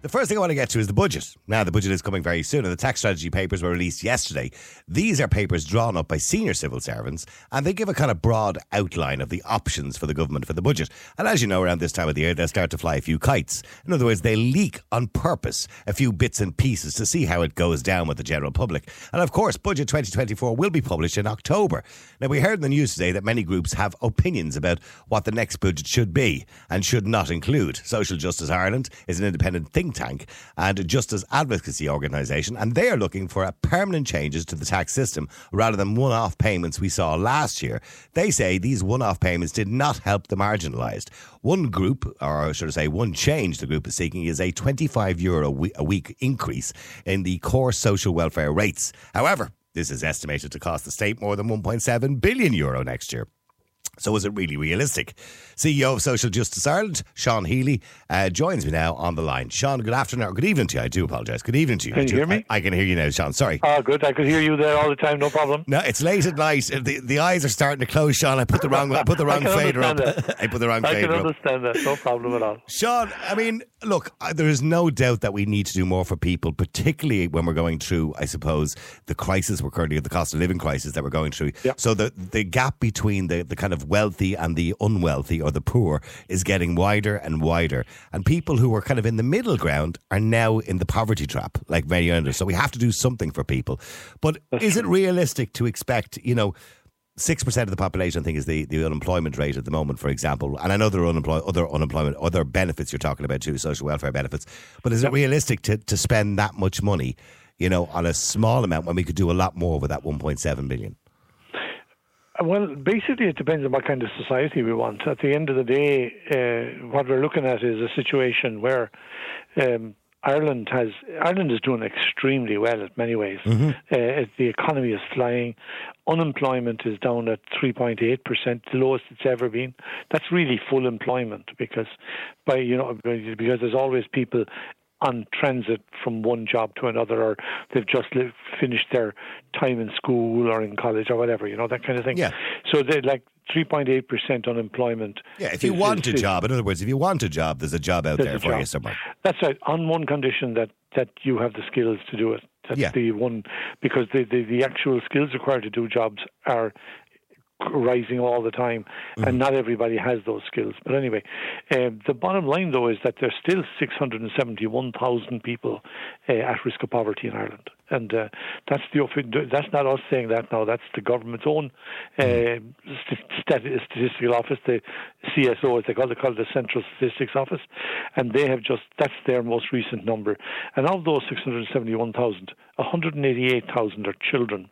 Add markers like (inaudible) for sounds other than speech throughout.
The first thing I want to get to is the budget. Now, the budget is coming very soon, and the tax strategy papers were released yesterday. These are papers drawn up by senior civil servants, and they give a kind of broad outline of the options for the government for the budget. And as you know, around this time of the year, they'll start to fly a few kites. In other words, they leak on purpose a few bits and pieces to see how it goes down with the general public. And of course, Budget 2024 will be published in October. Now, we heard in the news today that many groups have opinions about what the next budget should be and should not include. Social Justice Ireland is an independent think tank and justice advocacy organisation, and they are looking for permanent changes to the tax system rather than one off payments we saw last year. They say these one off payments did not help the marginalised. One group, or should I say, one change the group is seeking is a 25 euro a week increase in the core social welfare rates. However, this is estimated to cost the state more than 1.7 billion euro next year. So is it really realistic? CEO of Social Justice Ireland, Sean Healy, uh, joins me now on the line. Sean, good afternoon, good evening to you. I do apologise. Good evening to you. Can you do- hear me? I, I can hear you now, Sean. Sorry. Ah, good. I could hear you there all the time. No problem. No, it's late at night. The, the eyes are starting to close, Sean. I put the wrong I put the (laughs) wrong I can fader up. (laughs) I put the wrong I can fader up. understand that. No problem at all. Sean, I mean, look, there is no doubt that we need to do more for people, particularly when we're going through, I suppose, the crisis we're currently, at, the cost of living crisis that we're going through. Yeah. So the the gap between the, the kind of wealthy and the unwealthy or the poor is getting wider and wider. And people who are kind of in the middle ground are now in the poverty trap, like many others. So we have to do something for people. But is it realistic to expect, you know, six percent of the population, I think, is the, the unemployment rate at the moment, for example. And I know there are unemploy- other unemployment, other benefits you're talking about too, social welfare benefits. But is it realistic to, to spend that much money, you know, on a small amount when we could do a lot more with that 1.7 billion? Well, basically, it depends on what kind of society we want. At the end of the day, uh, what we're looking at is a situation where um, Ireland has Ireland is doing extremely well in many ways. Uh, the economy is flying. Unemployment is down at 3.8 percent, the lowest it's ever been. That's really full employment because, by you know, because there's always people on transit from one job to another, or they've just lived, finished their time in school or in college or whatever, you know, that kind of thing. Yeah. So they like 3.8% unemployment. Yeah, if you is- want is- a job, in other words, if you want a job, there's a job out there for you job. somewhere. That's right, on one condition that, that you have the skills to do it. That's Yeah. the one, because the, the, the actual skills required to do jobs are rising all the time, Mm-hmm. and not everybody has those skills. But anyway, um, the bottom line though is that there's still 671,000 people uh, at risk of poverty in Ireland, and uh, that's the that's not us saying that now. That's the government's own uh, statistical office, the CSO, as they call it, called the Central Statistics Office, and they have just that's their most recent number. And of those 671,000, 188,000 are children,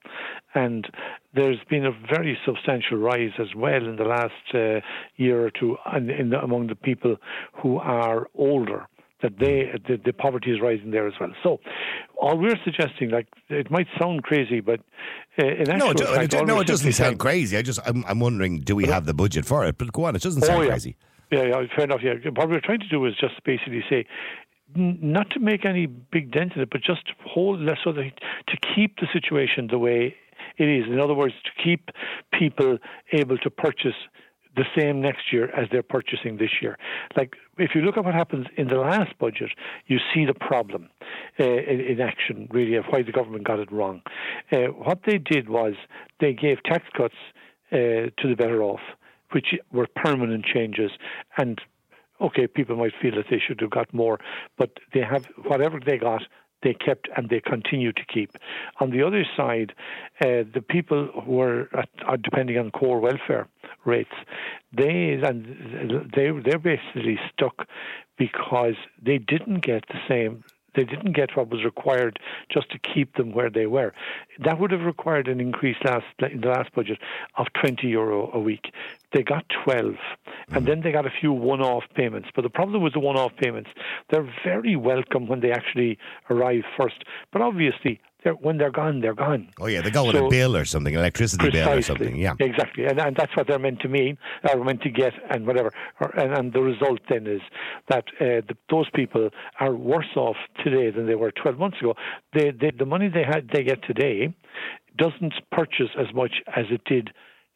and there's been a very substantial rise as well in the last uh, year or two in, in the, among the people who are older. That they the, the poverty is rising there as well. So, all we're suggesting, like it might sound crazy, but uh, in actual No, it, fact, it- no, it doesn't sound crazy. I just, I'm, I'm wondering, do we have the budget for it? But go on, it doesn't sound Oh, yeah. crazy. Yeah, yeah, fair enough. Yeah, what we're trying to do is just basically say, not to make any big dent in it, but just hold less so that to keep the situation the way it is. In other words, to keep people able to purchase the same next year as they're purchasing this year. Like if you look at what happens in the last budget, you see the problem uh, in, in action, really, of why the government got it wrong. Uh, what they did was they gave tax cuts uh, to the better off, which were permanent changes, and okay, people might feel that they should have got more, but they have whatever they got. They kept and they continue to keep. On the other side, uh, the people who are, at, are depending on core welfare rates, they and they they're basically stuck because they didn't get the same they didn't get what was required just to keep them where they were. That would have required an increase last in the last budget of 20 euro a week. They got 12, and mm. then they got a few one-off payments. But the problem with the one-off payments, they're very welcome when they actually arrive first. But obviously, they're, when they're gone, they're gone. Oh yeah, they go with So- a bill or something, electricity bill or something. Yeah. exactly, and, and that's what they're meant to mean, or meant to get, and whatever. Or, and, and the result then is that uh, the, those people are worse off today than they were 12 months ago. They, they, the money they had, they get today, doesn't purchase as much as it did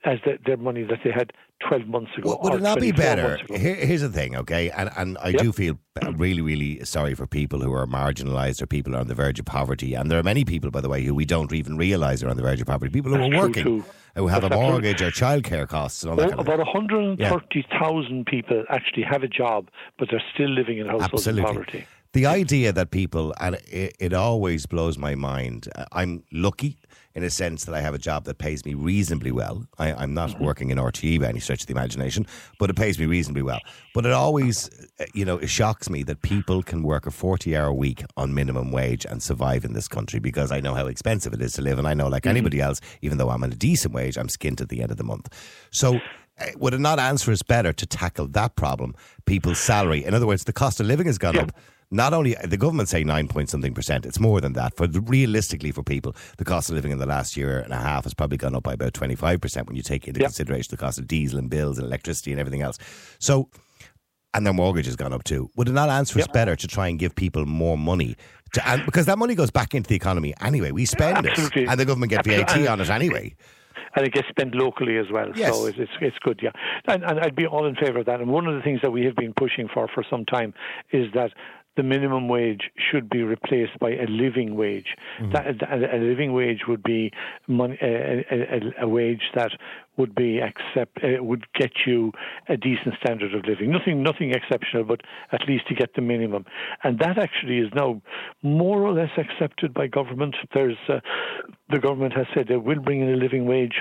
as the, their money that they had 12 months ago. Would, would it not be better? Here, here's the thing, okay, and and I do feel really, really sorry for people who are marginalised or people are on the verge of poverty, and there are many people, by the way, who we don't even realise are on the verge of poverty. People who That's are working, too. who have That's a mortgage or childcare costs and all that. Oh, kind of about 130,000 people actually have a job, but they're still living in households Absolutely. in poverty. The idea that people, and it, it always blows my mind. uh, I'm lucky in a sense that I have a job that pays me reasonably well. I, I'm not Mm-hmm. working in RTE by any stretch of the imagination, but it pays me reasonably well. But it always, uh, you know, it shocks me that people can work a 40 hour week on minimum wage and survive in this country because I know how expensive it is to live. And I know, like Mm-hmm. anybody else, even though I'm on a decent wage, I'm skint at the end of the month. So, uh, would it not answer us better to tackle that problem, people's salary? In other words, the cost of living has gone Yeah. up. Not only the government say nine point something percent, it's more than that. For realistically, for people, the cost of living in the last year and a half has probably gone up by about twenty five percent when you take into Yeah. consideration the cost of diesel and bills and electricity and everything else. So, and their mortgage has gone up too. Would it not answer us Yep. better to try and give people more money? To, and because that money goes back into the economy anyway, we spend it, and the government get Absolutely. VAT on it anyway. and it gets spent locally as well. Yes. So it's, it's it's good, yeah. And, and I'd be all in favour of that. And one of the things that we have been pushing for for some time is that the minimum wage should be replaced by a living wage. That a, a living wage would be money, a, a, a- a wage that would be accept uh, would get you a decent standard of living. Nothing nothing exceptional, but at least to get the minimum. And that actually is now more or less accepted by government. There's uh, the government has said they will bring in a living wage.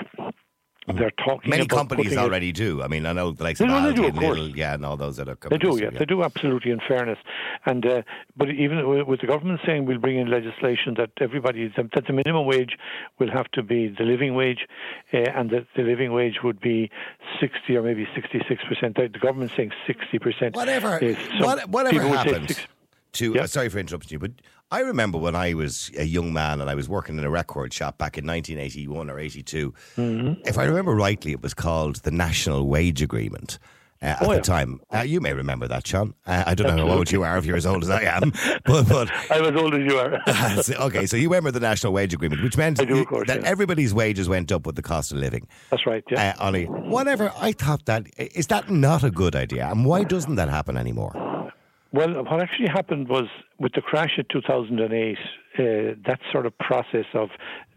They're talking about. Many companies putting it- already do. I mean, I know the likes They of do, they Aldi do, and of course. Yeah, and all those other They companies. do, yeah, they do absolutely. In fairness, and uh, but even with- the government saying we'll bring in legislation that everybody that the minimum wage will have to be the living wage, uh, and that the living wage would be sixty or maybe sixty-six percent. The the government's saying sixty percent. Whatever, what, whatever happened to. Yeah. uh, sorry for interrupting you, but I remember when I was a young man and I was working in a record shop back in 1981 or 82. Mm-hmm. If I remember rightly, it was called the National Wage Agreement. Uh, at Oh, the time, uh, you may remember that, Sean. Uh, I don't know how old you are if you're as old as I am, (laughs) but but (laughs) I'm as old as you are. (laughs) So- okay, so you remember the National Wage Agreement, which meant do, course, that yeah. everybody's wages went up with the cost of living. That's right. Yeah. Uh, Ollie, whatever. I thought that is that not a good idea, and why doesn't that happen anymore? Well, what actually happened was with the crash in 2008, uh, that sort of process of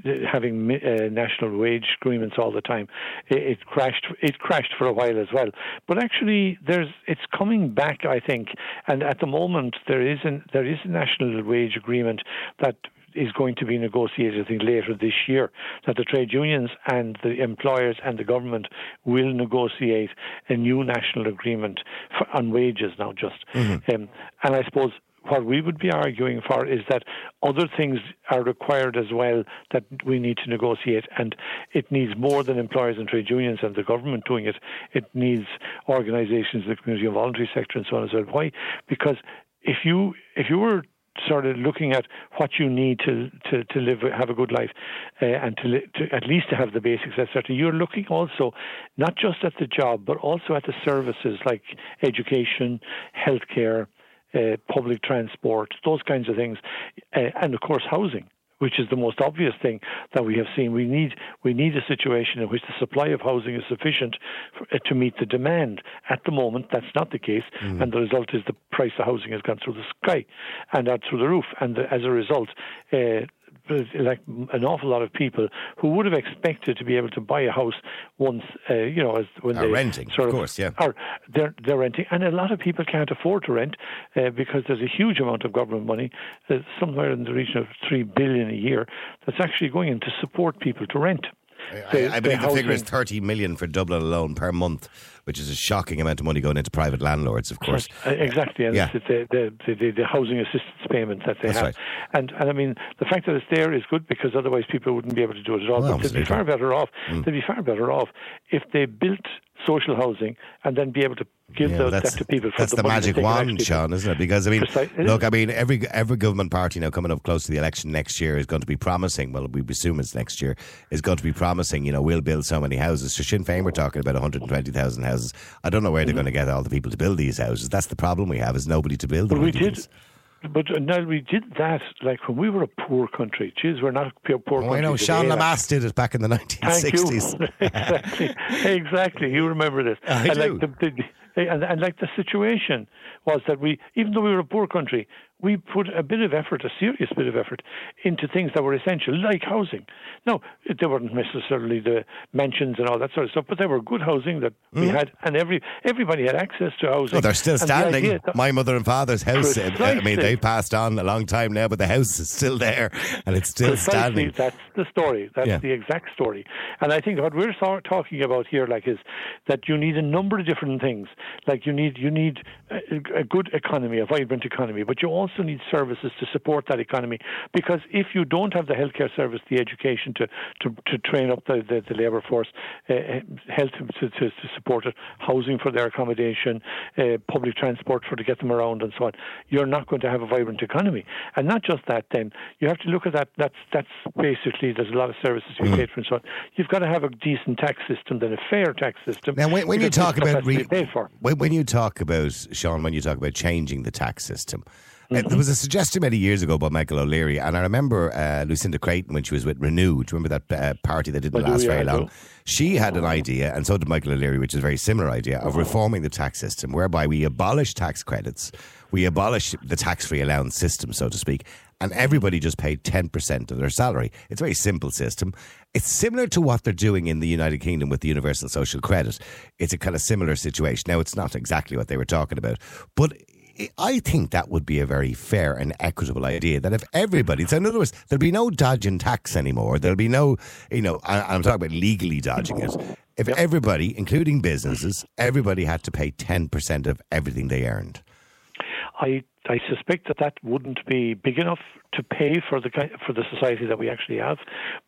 uh, having uh, national wage agreements all the time, it, it crashed. It crashed for a while as well. But actually, there's it's coming back, I think. And at the moment, there is an, there is a national wage agreement that is going to be negotiated, I think, later this year. That the trade unions and the employers and the government will negotiate a new national agreement for, on wages now, just. Um, and I suppose what we would be arguing for is that other things are required as well that we need to negotiate, and it needs more than employers and trade unions and the government doing it. It needs organisations, the community and voluntary sector, and so on and so on. Why? Because if you if you were sort of looking at what you need to to, to live have a good life uh, and to, li- to at least to have the basics etc you're looking also not just at the job but also at the services like education healthcare uh, public transport those kinds of things uh, and of course housing which is the most obvious thing that we have seen. We need we need a situation in which the supply of housing is sufficient for, uh, to meet the demand. At the moment, that's not the case, and the result is the price of housing has gone through the sky and out through the roof. And the, as a result, uh, like an awful lot of people who would have expected to be able to buy a house once, uh, you know, as when Are they renting, sort of course, yeah. or they're they're renting, and a lot of people can't afford to rent uh, because there's a huge amount of government money, uh, somewhere in the region of three billion a year, that's actually going in to support people to rent. I, The- I believe the figure is 30 million for Dublin alone per month, which is a shocking amount of money going into private landlords, of course. Uh, Exactly, and Yeah. the, the, the, the, housing assistance payment that they That's have. right. And and I mean, the fact that it's there is good because otherwise people wouldn't be able to do it at all. Well, but they'd be. Mm. far better off. They'd be far better off if they built social housing and then be able to give Yeah, those, that to people for that's the, the, magic wand, Sean, isn't it? Because I mean, Precisely. look, I mean, every every government party now coming up close to the election next year is going to be promising. Well, we presume it's next year is going to be promising. You know, we'll build so many houses. So Sinn Féin, we're talking about 120,000 houses. I don't know where Mm-hmm. they're going to get all the people to build these houses. That's the problem we have is nobody to build them. But we did. But uh, now we did that like when we were a poor country. Jeez, we're not a poor, Oh, country. I know. Sean. Lemass did it back in the Thank 1960s. you. (laughs) exactly. Exactly. You remember this. I and do. Like the, the, and, and like the situation was that we, even though we were a poor country, we put a bit of effort, a serious bit of effort, into things that were essential, like housing. Now, they weren't necessarily the mansions and all that sort of stuff, but they were good housing that we had, and every everybody had access to housing. Oh, they're still And the standing. that- My mother and father's house. uh, I mean, they've passed on a long time now, but the house is still there and it's still Precisely, standing. that's the story. That's Yeah. the exact story. And I think what we're talking about here, like, is that you need a number of different things. Like you need you need a, a good economy, a vibrant economy, but you also need services to support that economy. Because if you don't have the healthcare service, the education to to, to train up the, the, the labour force, uh, health to, to, to support it, housing for their accommodation, uh, public transport for to get them around, and so on, you're not going to have a vibrant economy. And not just that, then you have to look at that. That's that's basically there's a lot of services to be Mm. paid for, and so on. You've got to have a decent tax system, then a fair tax system. Now, when, when you talk about has to be re- when, when you talk about Sean, when you talk about changing the tax system, uh, Mm-hmm. there was a suggestion many years ago by Michael O'Leary, and I remember uh, Lucinda Creighton when she was with Renua. Do you remember that uh, party that didn't I do, last yeah, very long? She had an idea, and so did Michael O'Leary, which is a very similar idea of reforming the tax system, whereby we abolish tax credits, we abolish the tax-free allowance system, so to speak, and everybody just paid ten percent of their salary. It's a very simple system. It's similar to what they're doing in the United Kingdom with the universal social credit. It's a kind of similar situation. Now, it's not exactly what they were talking about, but I- think that would be a very fair and equitable idea. That if everybody, so in other words, there'll be no dodging tax anymore. There'll be no, you know, I- I'm talking about legally dodging it. If everybody, including businesses, everybody had to pay 10% of everything they earned. I I suspect that that wouldn't be big enough to pay for the for the society that we actually have,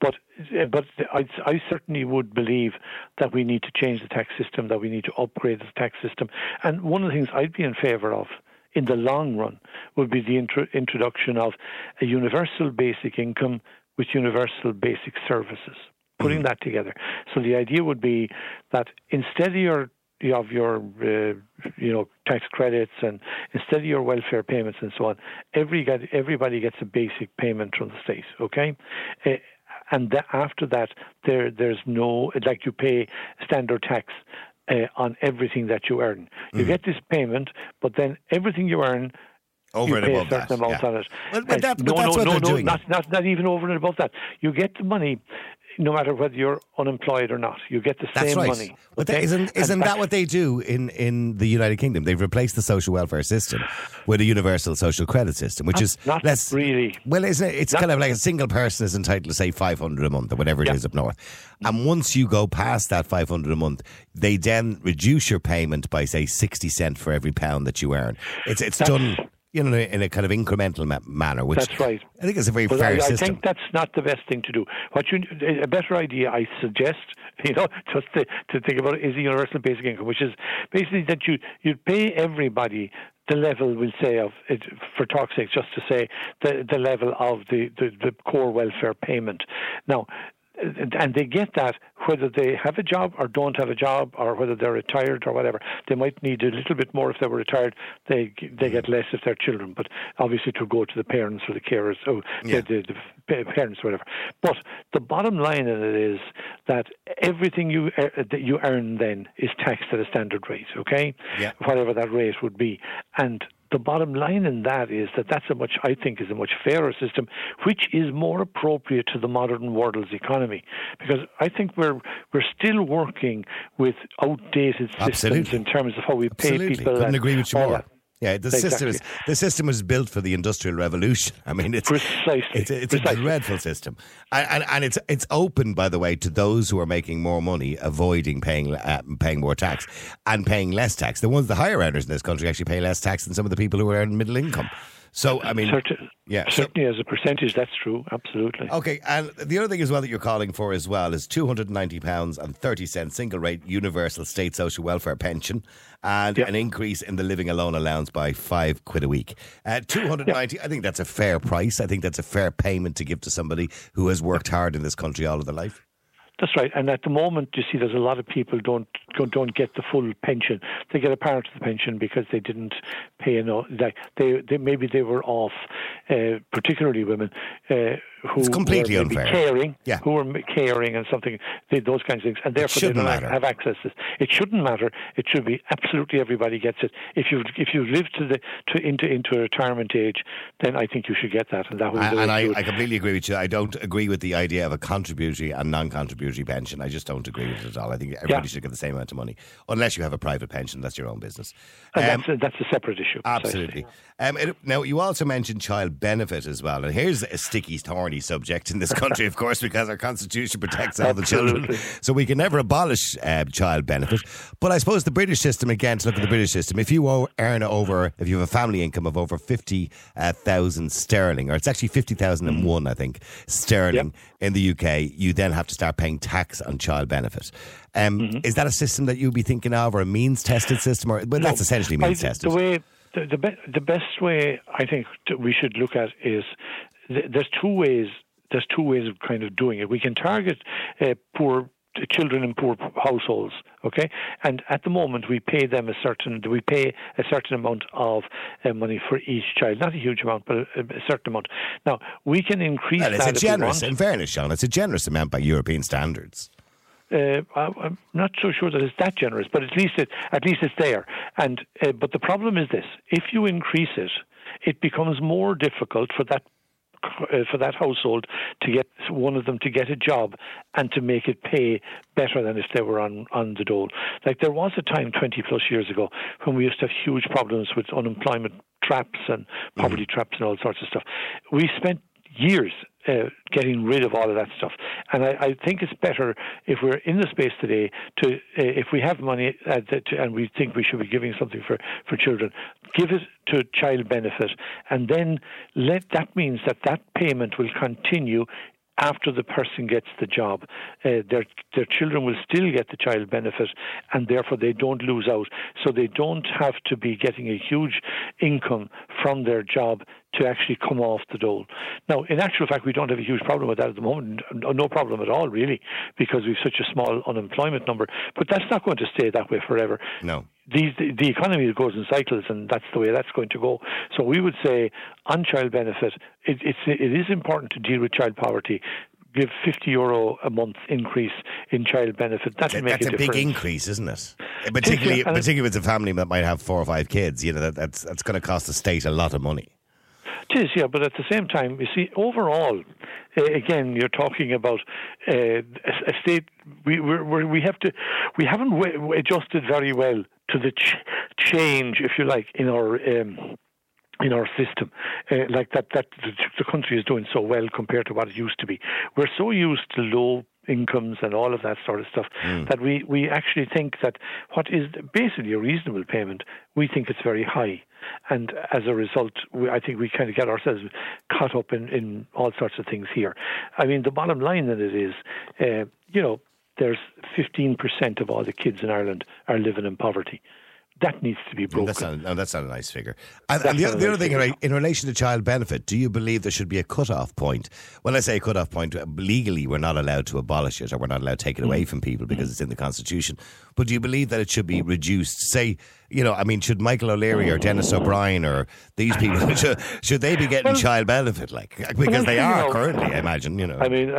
but uh, but I, I certainly would believe that we need to change the tax system, that we need to upgrade the tax system, and one of the things I'd be in favour of in the long run would be the intro, introduction of a universal basic income with universal basic services. Putting that together. So the idea would be that instead of your of your uh, you know tax credits and instead of your welfare payments and so on, every get, everybody gets a basic payment from the state. Okay. Uh, and tha after that, there there's no like you pay standard tax uh, on everything that you earn. You get this payment, but then everything you earn Over you and pay above a certain that, amount yeah. on it. Well, but that- but no, that's no, what no, they're no, doing. Not, not, not even over and above that. You get the money no matter whether you're unemployed or not. You get the That's same right. money. But okay? isn't isn't that what they do in, in the United Kingdom? They've replaced the social welfare system with a universal social credit system, which is not less really. Well, isn't it? It's Not- kind of like a single person is entitled to say five hundred a month or whatever it is Yeah. up north. And once you go past that five hundred a month, they then reduce your payment by say sixty cent for every pound that you earn. It's it's That's- done. You know, in a kind of incremental ma- manner, which That's right. I think is a very But fair I, I think that's not the best thing to do. What you a better idea, I suggest, (laughs) you know, just to, to think about it, is a universal basic income, which is basically that you you pay everybody the level, we'll say, of it, for talk's sake, just to say the the level of the, the, the core welfare payment. Now. And and they get that whether they have a job or don't have a job, or whether they're retired or whatever. They might need a little bit more if they were retired. They they get less if they're children, but obviously to go to the parents or the carers, or Yeah. the, the, the parents, or whatever. But the bottom line in it is that everything you uh, that you earn then is taxed at a standard rate. Okay, Yeah. whatever that rate would be, and the bottom line in that is that that's a much I think is a much fairer system, which is more appropriate to the modern world's economy. Because I think we're we're still working with outdated systems Absolutely. in terms of how we pay Absolutely. people. Couldn't and agree with you more. that. Yeah, the system is the system was built for the industrial revolution. (laughs) I mean, it's Precisely. It's, a, it's a dreadful system, and, and and it's it's open, by the way, to those who are making more money, avoiding paying uh, paying more tax and paying less tax. The ones the higher earners in this country actually pay less tax than some of the people who are earning middle income. So I mean, Certain, yeah. So, certainly as a percentage, that's true. Absolutely. Okay, and the other thing as well that you're calling for as well is two hundred and ninety pounds and thirty cents single rate universal state social welfare pension, and Yeah. an increase in the living alone allowance by five quid a week. Uh, two hundred ninety. I think that's a fair price. I think that's a fair payment to give to somebody who has worked hard in this country all of their life. That's right. And at the moment, you see, there's a lot of people don't don't- get the full pension. They get a part of the pension because they didn't pay enough. Like they, they maybe they were off, uh, particularly women uh, who It's completely were unfair. caring, Yeah. who were caring and something, they, those kinds of things, and therefore they don't matter. have access to. It shouldn't matter. It should be absolutely everybody gets it. If you if you live to the to into into a retirement age, then I think you should get that, and that And, and I. I completely agree with you. I don't agree with the idea of a contributory and non-contributory pension. I just don't agree with it at all. I think everybody Yeah. should get the same amount of money, unless you have a private pension. That's your own business. And Um, that's a, that's a separate issue. Absolutely. Um, it, now, you also mentioned child benefit as well. And here's a sticky, thorny subject in this country, of course, because our constitution protects all the children. So we can never abolish uh, child benefit. But I suppose the British system, again, to look at the British system, if you earn over, if you have a family income of over 50,000 sterling, or it's actually 50,001, I think, sterling in the UK, you then have to start paying tax on child benefit. Um, Mm-hmm. Is that a system that you'd be thinking of, or a means tested system? Or, well, that's essentially means tested. The way the the, be, the best way I think t- we should look at is th- there's two ways. There's two ways of kind of doing it. We can target uh, poor children in poor households, okay? And at the moment, we pay them a certain we pay a certain amount of uh, money for each child, not a huge amount, but a, a certain amount. Now we can increase Well, it's that a generous, in fairness, Sean, it's a generous amount by European standards. Uh, I'm not so sure that it's that generous, but at least it at least it's there. And uh, but the problem is this: if you increase it, it becomes more difficult for that. Uh, for that household to get one of them to get a job and to make it pay better than if they were on, on the dole. Like there was a time 20 plus years ago when we used to have huge problems with unemployment traps and poverty traps and all sorts of stuff. We spent years uh, getting rid of all of that stuff. And I, I think it's better if we're in the space today to, uh, if we have money uh, that, and we think we should be giving something for, for children, give it to child benefit, and then let that means that that payment will continue after the person gets the job. Uh, their their children will still get the child benefit, and therefore they don't lose out. So they don't have to be getting a huge income from their job to actually come off the dole. Now, in actual fact, we don't have a huge problem with that at the moment. No problem at all, really, because we've such a small unemployment number. But that's not going to stay that way forever No. these, the, the economy goes in cycles, and that's the way that's going to go. So we would say on child benefit, it, it's it is important to deal with child poverty. Give 50 euro a month increase in child benefit. That will make That's a difference. big increase, isn't it? Particularly, particularly if it's a family that might have four or five kids. You know, that, that's that's going to cost the state a lot of money. It is, yeah, but at the same time, you see, overall, again, you're talking about uh, a, state. We we're, we're, have to, we haven't adjusted very well to the ch- change, if you like, in our. Um, in our system, uh, like that, that the country is doing so well compared to what it used to be. We're so used to low incomes and all of that sort of stuff that we, we actually think that what is basically a reasonable payment, we think it's very high. And as a result, we, I think we kind of get ourselves caught up in, in all sorts of things here. I mean, the bottom line in it is, uh, you know, there's 15% of all the kids in Ireland are living in poverty. That needs to be broken. That's not, no, that's not a nice figure. And, the, other- the nice thing, right, in relation to child benefit, do you believe there should be a cut-off point? When I say cut-off point, uh, legally we're not allowed to abolish it or we're not allowed to take it Mm. away from people because it's in the Constitution. But do you believe that it should be reduced? Say, you know, I mean, should Michael O'Leary or Denis O'Brien or these people, (laughs) should, should they be getting Well- child benefit? Like, (laughs) because they sure, you are know, currently, I imagine, you know. I mean,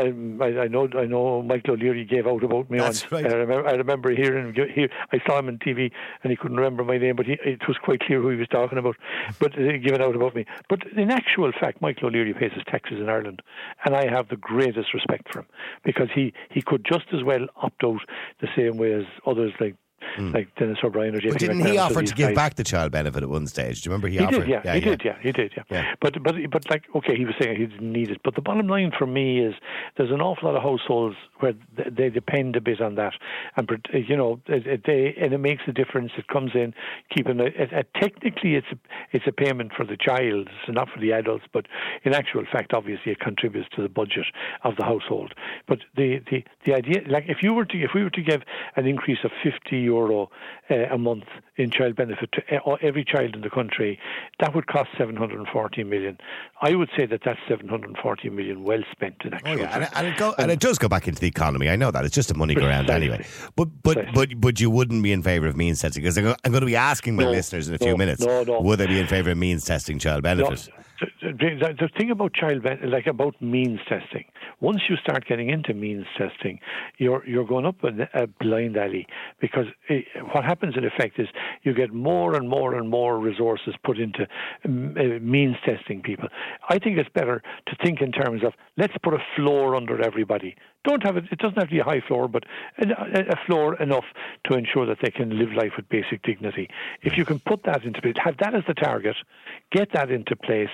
I, I know I know Michael O'Leary gave out about me That's once. right. I remember, I remember hearing Hear, I saw him on TV, and he couldn't remember my name, but he, it was quite clear who he was talking about. But uh, giving out about me. But in actual fact, Michael O'Leary pays his taxes in Ireland, and I have the greatest respect for him because he he could just as well opt out the same way as others like Mm. like Denis O'Brien or JP. But didn't McManus, he offer to give guys. back the child benefit at one stage? Do you remember he, He offered? did, yeah, he did, yeah, he did, yeah. Yeah. But but but like, okay, he was saying he didn't need it. But the bottom line for me is there's an awful lot of households where they depend a bit on that, and uh, you know, they and it makes a difference. It comes in keeping it, it, it, technically it's a, it's a payment for the child, it's not for the adults, but in actual fact, obviously, it contributes to the budget of the household. But the the the idea, like if you were to if we were to give an increase of 50 euro uh, a month in child benefit to e- every child in the country, that would cost 740 million. I would say that that's 740 million well spent in Oh yeah, and it, and, it go, and it does go back into the economy. I know that it's just a money ground anyway. But but Precisely. but but you wouldn't be in favour of means testing because I'm going to be asking my No, listeners in a few no, minutes. no, no. Would they be in favour of means testing child No, benefit? The, the, the thing about child like about means testing, once you start getting into means testing, you're you're going up a, blind alley because it, what happens in effect is you get more and more and more resources put into um, uh, means testing people. I think it's better to think in terms of let's put a floor under everybody. Don't have it. It doesn't have to be a high floor, but a a floor enough to ensure that they can live life with basic dignity. If you can put that into place, have that as the target, get that into place,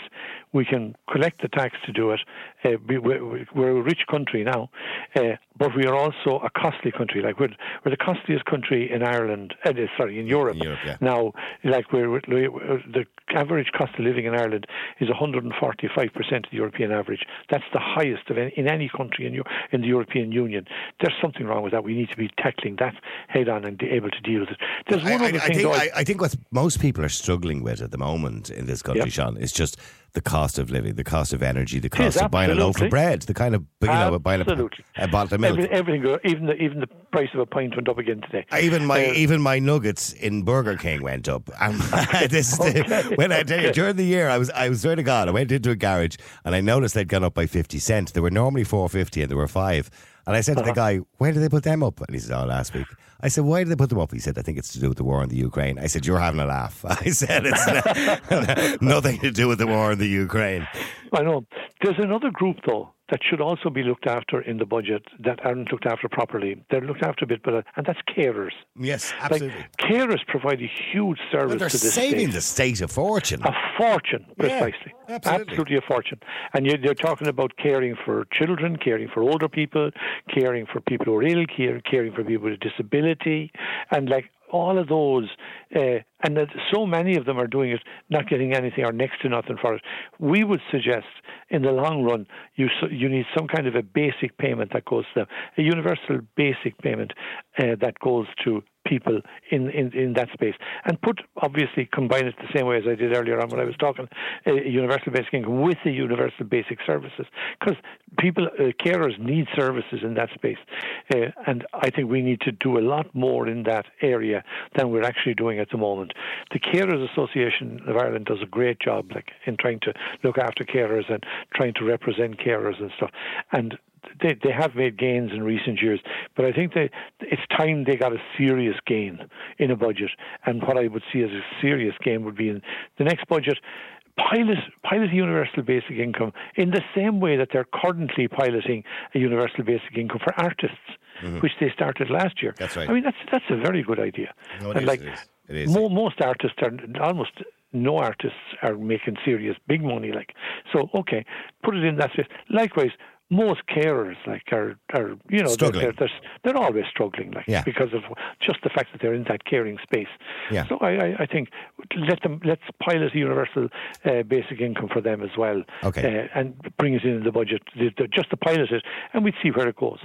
we can collect the tax to do it. Uh, we, we're, we're a rich country now, uh, but we are also a costly country. Like we're, we're the costliest country in Ireland. Uh, sorry, in Europe. In Europe, yeah. Now, like we're, we're, the average cost of living in Ireland is 145 percent of the European average. That's the highest of any, in any country in, in the European Union. There's something wrong with that. We need to be tackling that head on and be able to deal with it. There's I, one I, other I thing. think though, I, I think what most people are struggling with at the moment in this country, Yep. Sean, is just the cost of living, the cost of energy, the cost is, of buying a loaf of bread, the kind of you know buying a, a bottle of milk. Every, everything, even the even the price of a pint went up again today. Even my Uh, even my nuggets in Burger King went up. (laughs) Um, this is the, when I tell you during the year, I was I was swear to God, I went into a garage and I noticed they'd gone up by fifty cent. They were normally four fifty and there were five. And I said Uh-huh. to the guy, "Where did they put them up?" And he said, "Oh, last week." I said, "Why did they put them up?" He said, "I think it's to do with the war in the Ukraine." I said, "You're having a laugh." (laughs) I said, "It's (laughs) nothing to do with the war in the Ukraine." I know. There's another group, though, that should also be looked after in the budget that aren't looked after properly. They're looked after a bit, but and that's carers. Yes, Like absolutely. carers provide a huge service they're to this saving state. the state a fortune. A fortune, Yeah, precisely. absolutely. a fortune. And you're, you're talking about caring for children, caring for older people, caring for people who are ill, care, caring for people with disability, and like all of those. Uh, and that so many of them are doing it, not getting anything or next to nothing for it. We would suggest, in the long run, you you need some kind of a basic payment that goes to them, a universal basic payment uh, that goes to people in, in, in that space. And put obviously combine it the same way as I did earlier on when I was talking uh, universal basic income with the universal basic services. Because people uh, carers need services in that space. Uh, and I think we need to do a lot more in that area than we're actually doing at the moment. The Carers Association of Ireland does a great job like in trying to look after carers and trying to represent carers and stuff. And they they have made gains in recent years, but I think they it's time they got a serious gain in a budget. And what I would see as a serious gain would be in the next budget. Pilot, pilot universal basic income in the same way that they're currently piloting a universal basic income for artists, which they started last year. Mm-hmm. That's right. I mean, that's that's a very good idea. No, it and is, like it is. It is. mo- most artists are almost no artists are making serious big money. Like so, okay, put it in that space. Likewise, most carers like are are you know they're, Struggling. they're, they're, they're always struggling like Yeah. because of just the fact that they're in that caring space. Yeah. So I, I, I think let them let's pilot a universal uh, basic income for them as well. Okay. Uh, and bring it in the budget just to pilot it, and we'd see where it goes.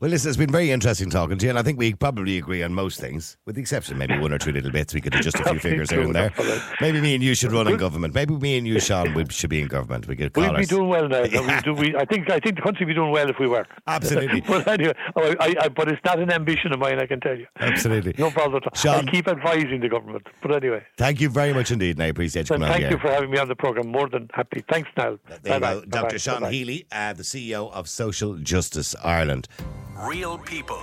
Well, listen, it's been very interesting talking to you, and I think we probably agree on most things, with the exception of maybe one or two little bits. We could adjust a (laughs) few figures here and there. that's all right. Maybe me and you should run in government. Maybe me and you, Sean, we should be in government. We could call We'd be doing well now. We do, we, I think I think country would be doing well if we were. Absolutely. (laughs) but anyway, oh, I, I, but it's not an ambition of mine. I can tell you. Absolutely. No problem at all. Sean- I keep advising the government. But anyway, Thank you very much indeed, and I appreciate you coming on thank the you air. for having me on the program. More than happy. Thanks, Niall. There you Bye-bye. go. Bye-bye. Dr. Sean Bye-bye. Healy, uh, the CEO of Social Justice Ireland. Real people,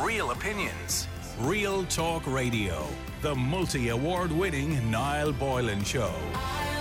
real opinions. Real Talk Radio. The multi award winning Niall Boylan Show. Ireland's